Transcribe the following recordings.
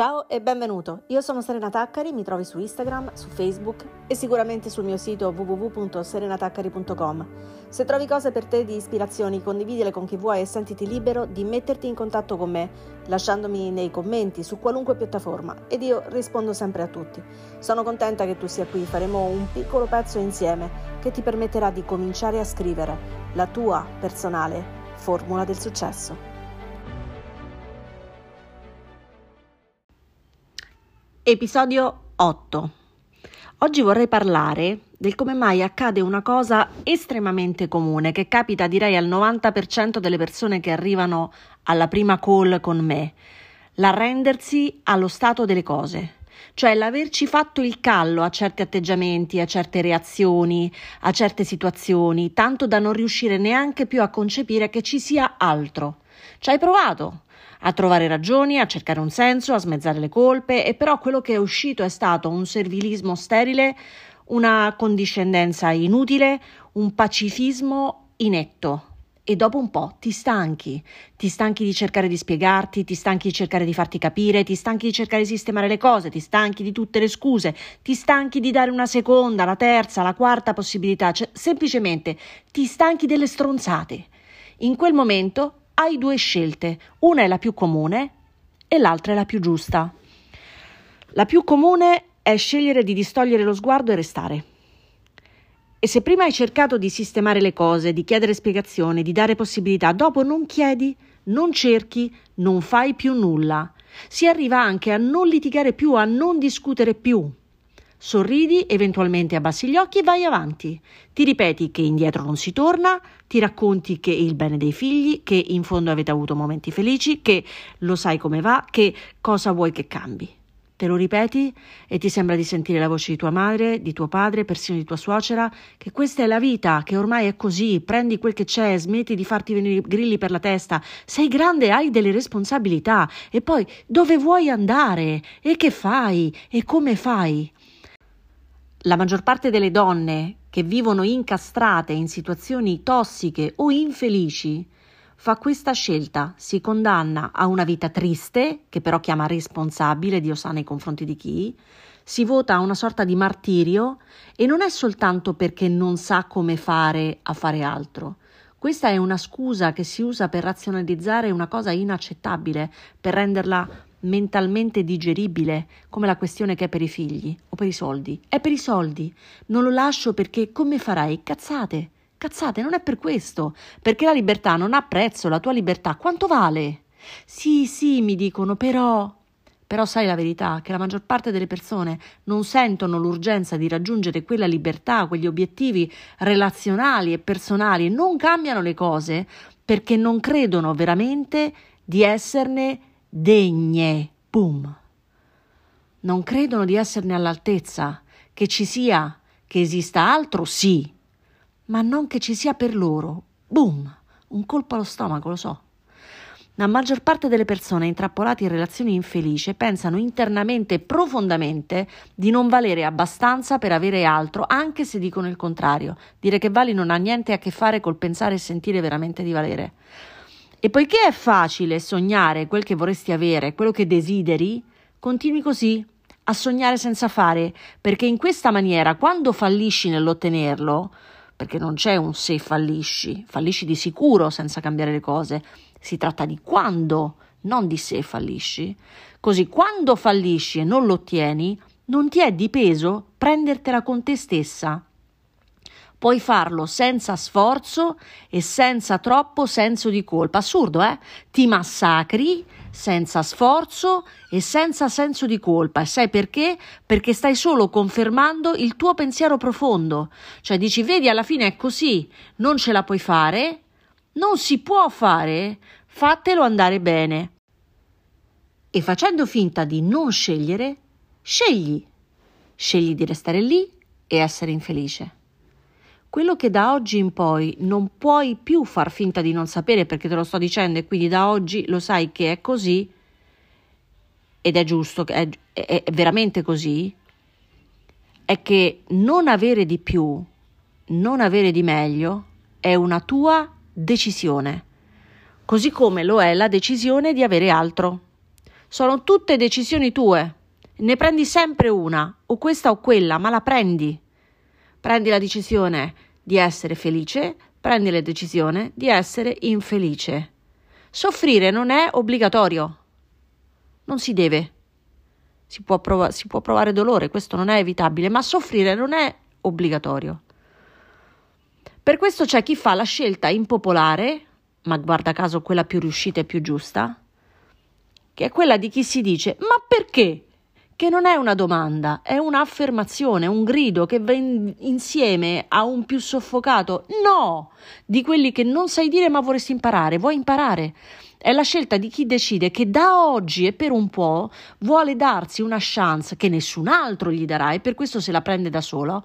Ciao e benvenuto, io sono Serena Taccari, mi trovi su Instagram, su Facebook e sicuramente sul mio sito www.serenataccari.com. Se trovi cose per te di ispirazioni, condividile con chi vuoi e sentiti libero di metterti in contatto con me, lasciandomi nei commenti su qualunque piattaforma ed io rispondo sempre a tutti. Sono contenta che tu sia qui, faremo un piccolo pezzo insieme che ti permetterà di cominciare a scrivere la tua personale formula del successo. Episodio 8. Oggi vorrei parlare del come mai accade una cosa estremamente comune che capita direi al 90% delle persone che arrivano alla prima call con me, l'arrendersi allo stato delle cose, cioè l'averci fatto il callo a certi atteggiamenti, a certe reazioni, a certe situazioni, tanto da non riuscire neanche più a concepire che ci sia altro. Ci hai provato? A trovare ragioni, a cercare un senso, a smezzare le colpe, e però quello che è uscito è stato un servilismo sterile, una condiscendenza inutile, un pacifismo inetto. E dopo un po' ti stanchi, ti stanchi di cercare di spiegarti, ti stanchi di cercare di farti capire, ti stanchi di cercare di sistemare le cose, ti stanchi di tutte le scuse, ti stanchi di dare una seconda, la terza, la quarta possibilità, cioè, semplicemente ti stanchi delle stronzate. In quel momento hai due scelte, una è la più comune e l'altra è la più giusta. La più comune è scegliere di distogliere lo sguardo e restare. E se prima hai cercato di sistemare le cose, di chiedere spiegazioni, di dare possibilità, dopo non chiedi, non cerchi, non fai più nulla. Si arriva anche a non litigare più, a non discutere più. Sorridi, eventualmente abbassi gli occhi e vai avanti. Ti ripeti che indietro non si torna, ti racconti che il bene dei figli, che in fondo avete avuto momenti felici, che lo sai come va, che cosa vuoi che cambi. Te lo ripeti e ti sembra di sentire la voce di tua madre, di tuo padre, persino di tua suocera, che questa è la vita, che ormai è così, prendi quel che c'è, smetti di farti venire i grilli per la testa, sei grande, hai delle responsabilità e poi dove vuoi andare e che fai e come fai? La maggior parte delle donne che vivono incastrate in situazioni tossiche o infelici fa questa scelta, si condanna a una vita triste, che però chiama responsabile, Dio sa nei confronti di chi, si vota a una sorta di martirio e non è soltanto perché non sa come fare a fare altro. Questa è una scusa che si usa per razionalizzare una cosa inaccettabile, per renderla mentalmente digeribile come la questione che è per i figli o per i soldi. È per i soldi. Non lo lascio perché come farai? Cazzate. Cazzate, non è per questo. Perché la libertà non ha prezzo, la tua libertà quanto vale? Sì, sì, mi dicono, però però sai la verità, che la maggior parte delle persone non sentono l'urgenza di raggiungere quella libertà, quegli obiettivi relazionali e personali non cambiano le cose perché non credono veramente di esserne degne, boom. Non credono di esserne all'altezza, che ci sia, che esista altro, sì, ma non che ci sia per loro, boom, un colpo allo stomaco, lo so. La maggior parte delle persone intrappolate in relazioni infelici pensano internamente e profondamente di non valere abbastanza per avere altro, anche se dicono il contrario. Dire che vali non ha niente a che fare col pensare e sentire veramente di valere. E poiché è facile sognare quel che vorresti avere, quello che desideri, continui così a sognare senza fare, perché in questa maniera, quando fallisci nell'ottenerlo, perché non c'è un se fallisci, fallisci di sicuro senza cambiare le cose, si tratta di quando, non di se fallisci. Così quando fallisci e non lo ottieni, non ti è di peso prendertela con te stessa puoi farlo senza sforzo e senza troppo senso di colpa. Assurdo, eh? Ti massacri senza sforzo e senza senso di colpa. E sai perché? Perché stai solo confermando il tuo pensiero profondo. Cioè dici, vedi, alla fine è così, non ce la puoi fare, non si può fare, fatelo andare bene. E facendo finta di non scegliere, scegli. Scegli di restare lì e essere infelice. Quello che da oggi in poi non puoi più far finta di non sapere perché te lo sto dicendo e quindi da oggi lo sai che è così ed è giusto, è, è, è veramente così, è che non avere di più, non avere di meglio è una tua decisione, così come lo è la decisione di avere altro. Sono tutte decisioni tue. Ne prendi sempre una, o questa o quella, ma la prendi. Prendi la decisione di essere felice, prendi la decisione di essere infelice. Soffrire non è obbligatorio. Non si deve. Si può, prov- si può provare dolore, questo non è evitabile, ma soffrire non è obbligatorio. Per questo c'è chi fa la scelta impopolare, ma guarda caso quella più riuscita e più giusta, che è quella di chi si dice: Ma perché? Che non è una domanda, è un'affermazione, un grido che va in, insieme a un più soffocato no, di quelli che non sai dire ma vorresti imparare, vuoi imparare. È la scelta di chi decide che da oggi e per un po' vuole darsi una chance che nessun altro gli darà e per questo se la prende da solo,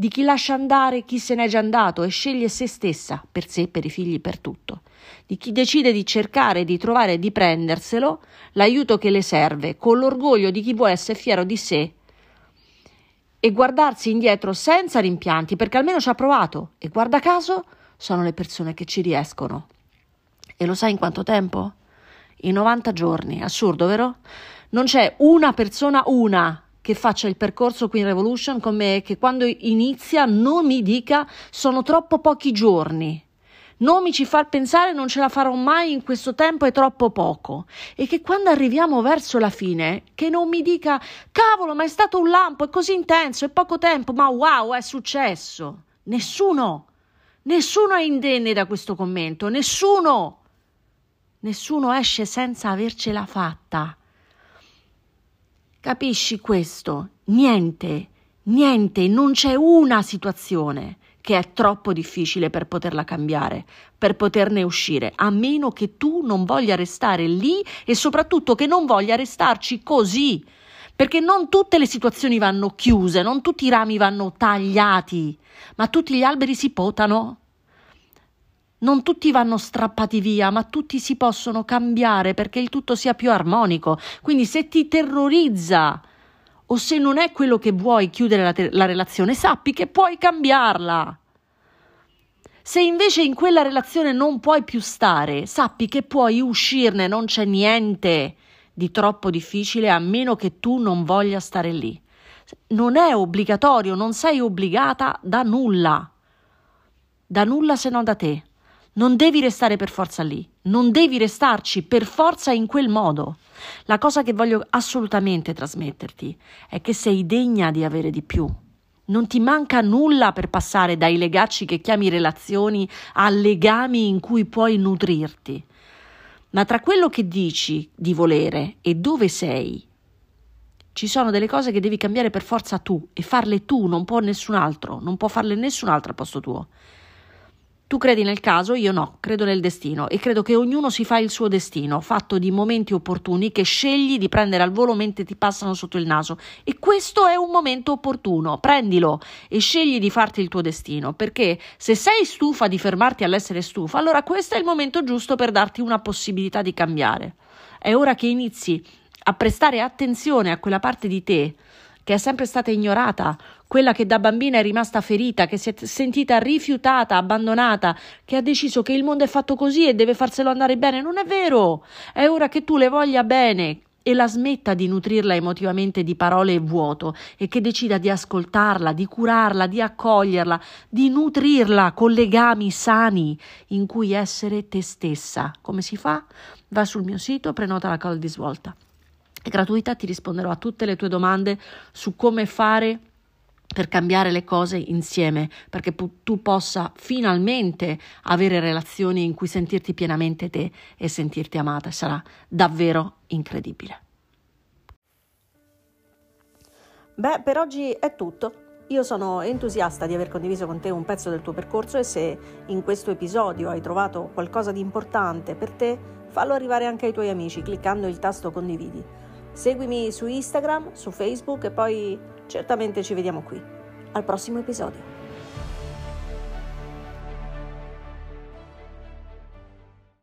di chi lascia andare chi se n'è già andato e sceglie se stessa, per sé, per i figli, per tutto, di chi decide di cercare, di trovare e di prenderselo l'aiuto che le serve, con l'orgoglio di chi vuole essere fiero di sé e guardarsi indietro senza rimpianti, perché almeno ci ha provato e guarda caso sono le persone che ci riescono. E lo sai in quanto tempo? In 90 giorni, assurdo, vero? Non c'è una persona, una, che faccia il percorso qui in Revolution con me che quando inizia non mi dica sono troppo pochi giorni. Non mi ci fa pensare non ce la farò mai in questo tempo è troppo poco. E che quando arriviamo verso la fine che non mi dica cavolo ma è stato un lampo è così intenso è poco tempo ma wow è successo. Nessuno. Nessuno è indenne da questo commento. Nessuno. Nessuno esce senza avercela fatta Capisci questo? Niente, niente, non c'è una situazione che è troppo difficile per poterla cambiare, per poterne uscire, a meno che tu non voglia restare lì e soprattutto che non voglia restarci così. Perché non tutte le situazioni vanno chiuse, non tutti i rami vanno tagliati, ma tutti gli alberi si potano. Non tutti vanno strappati via, ma tutti si possono cambiare perché il tutto sia più armonico. Quindi se ti terrorizza o se non è quello che vuoi chiudere la, te- la relazione, sappi che puoi cambiarla. Se invece in quella relazione non puoi più stare, sappi che puoi uscirne, non c'è niente di troppo difficile a meno che tu non voglia stare lì. Non è obbligatorio, non sei obbligata da nulla. Da nulla se non da te. Non devi restare per forza lì, non devi restarci per forza in quel modo. La cosa che voglio assolutamente trasmetterti è che sei degna di avere di più. Non ti manca nulla per passare dai legacci che chiami relazioni a legami in cui puoi nutrirti. Ma tra quello che dici di volere e dove sei, ci sono delle cose che devi cambiare per forza tu e farle tu, non può nessun altro, non può farle nessun altro al posto tuo. Tu credi nel caso, io no, credo nel destino e credo che ognuno si fa il suo destino, fatto di momenti opportuni che scegli di prendere al volo mentre ti passano sotto il naso. E questo è un momento opportuno, prendilo e scegli di farti il tuo destino, perché se sei stufa di fermarti all'essere stufa, allora questo è il momento giusto per darti una possibilità di cambiare. È ora che inizi a prestare attenzione a quella parte di te che è sempre stata ignorata, quella che da bambina è rimasta ferita, che si è sentita rifiutata, abbandonata, che ha deciso che il mondo è fatto così e deve farselo andare bene. Non è vero! È ora che tu le voglia bene e la smetta di nutrirla emotivamente di parole e vuoto e che decida di ascoltarla, di curarla, di accoglierla, di nutrirla con legami sani in cui essere te stessa. Come si fa? Va sul mio sito, prenota la call di svolta. Gratuita, ti risponderò a tutte le tue domande su come fare per cambiare le cose insieme, perché tu possa finalmente avere relazioni in cui sentirti pienamente te e sentirti amata. Sarà davvero incredibile. Beh, per oggi è tutto. Io sono entusiasta di aver condiviso con te un pezzo del tuo percorso e se in questo episodio hai trovato qualcosa di importante per te, fallo arrivare anche ai tuoi amici cliccando il tasto condividi. Seguimi su Instagram, su Facebook e poi certamente ci vediamo qui. Al prossimo episodio.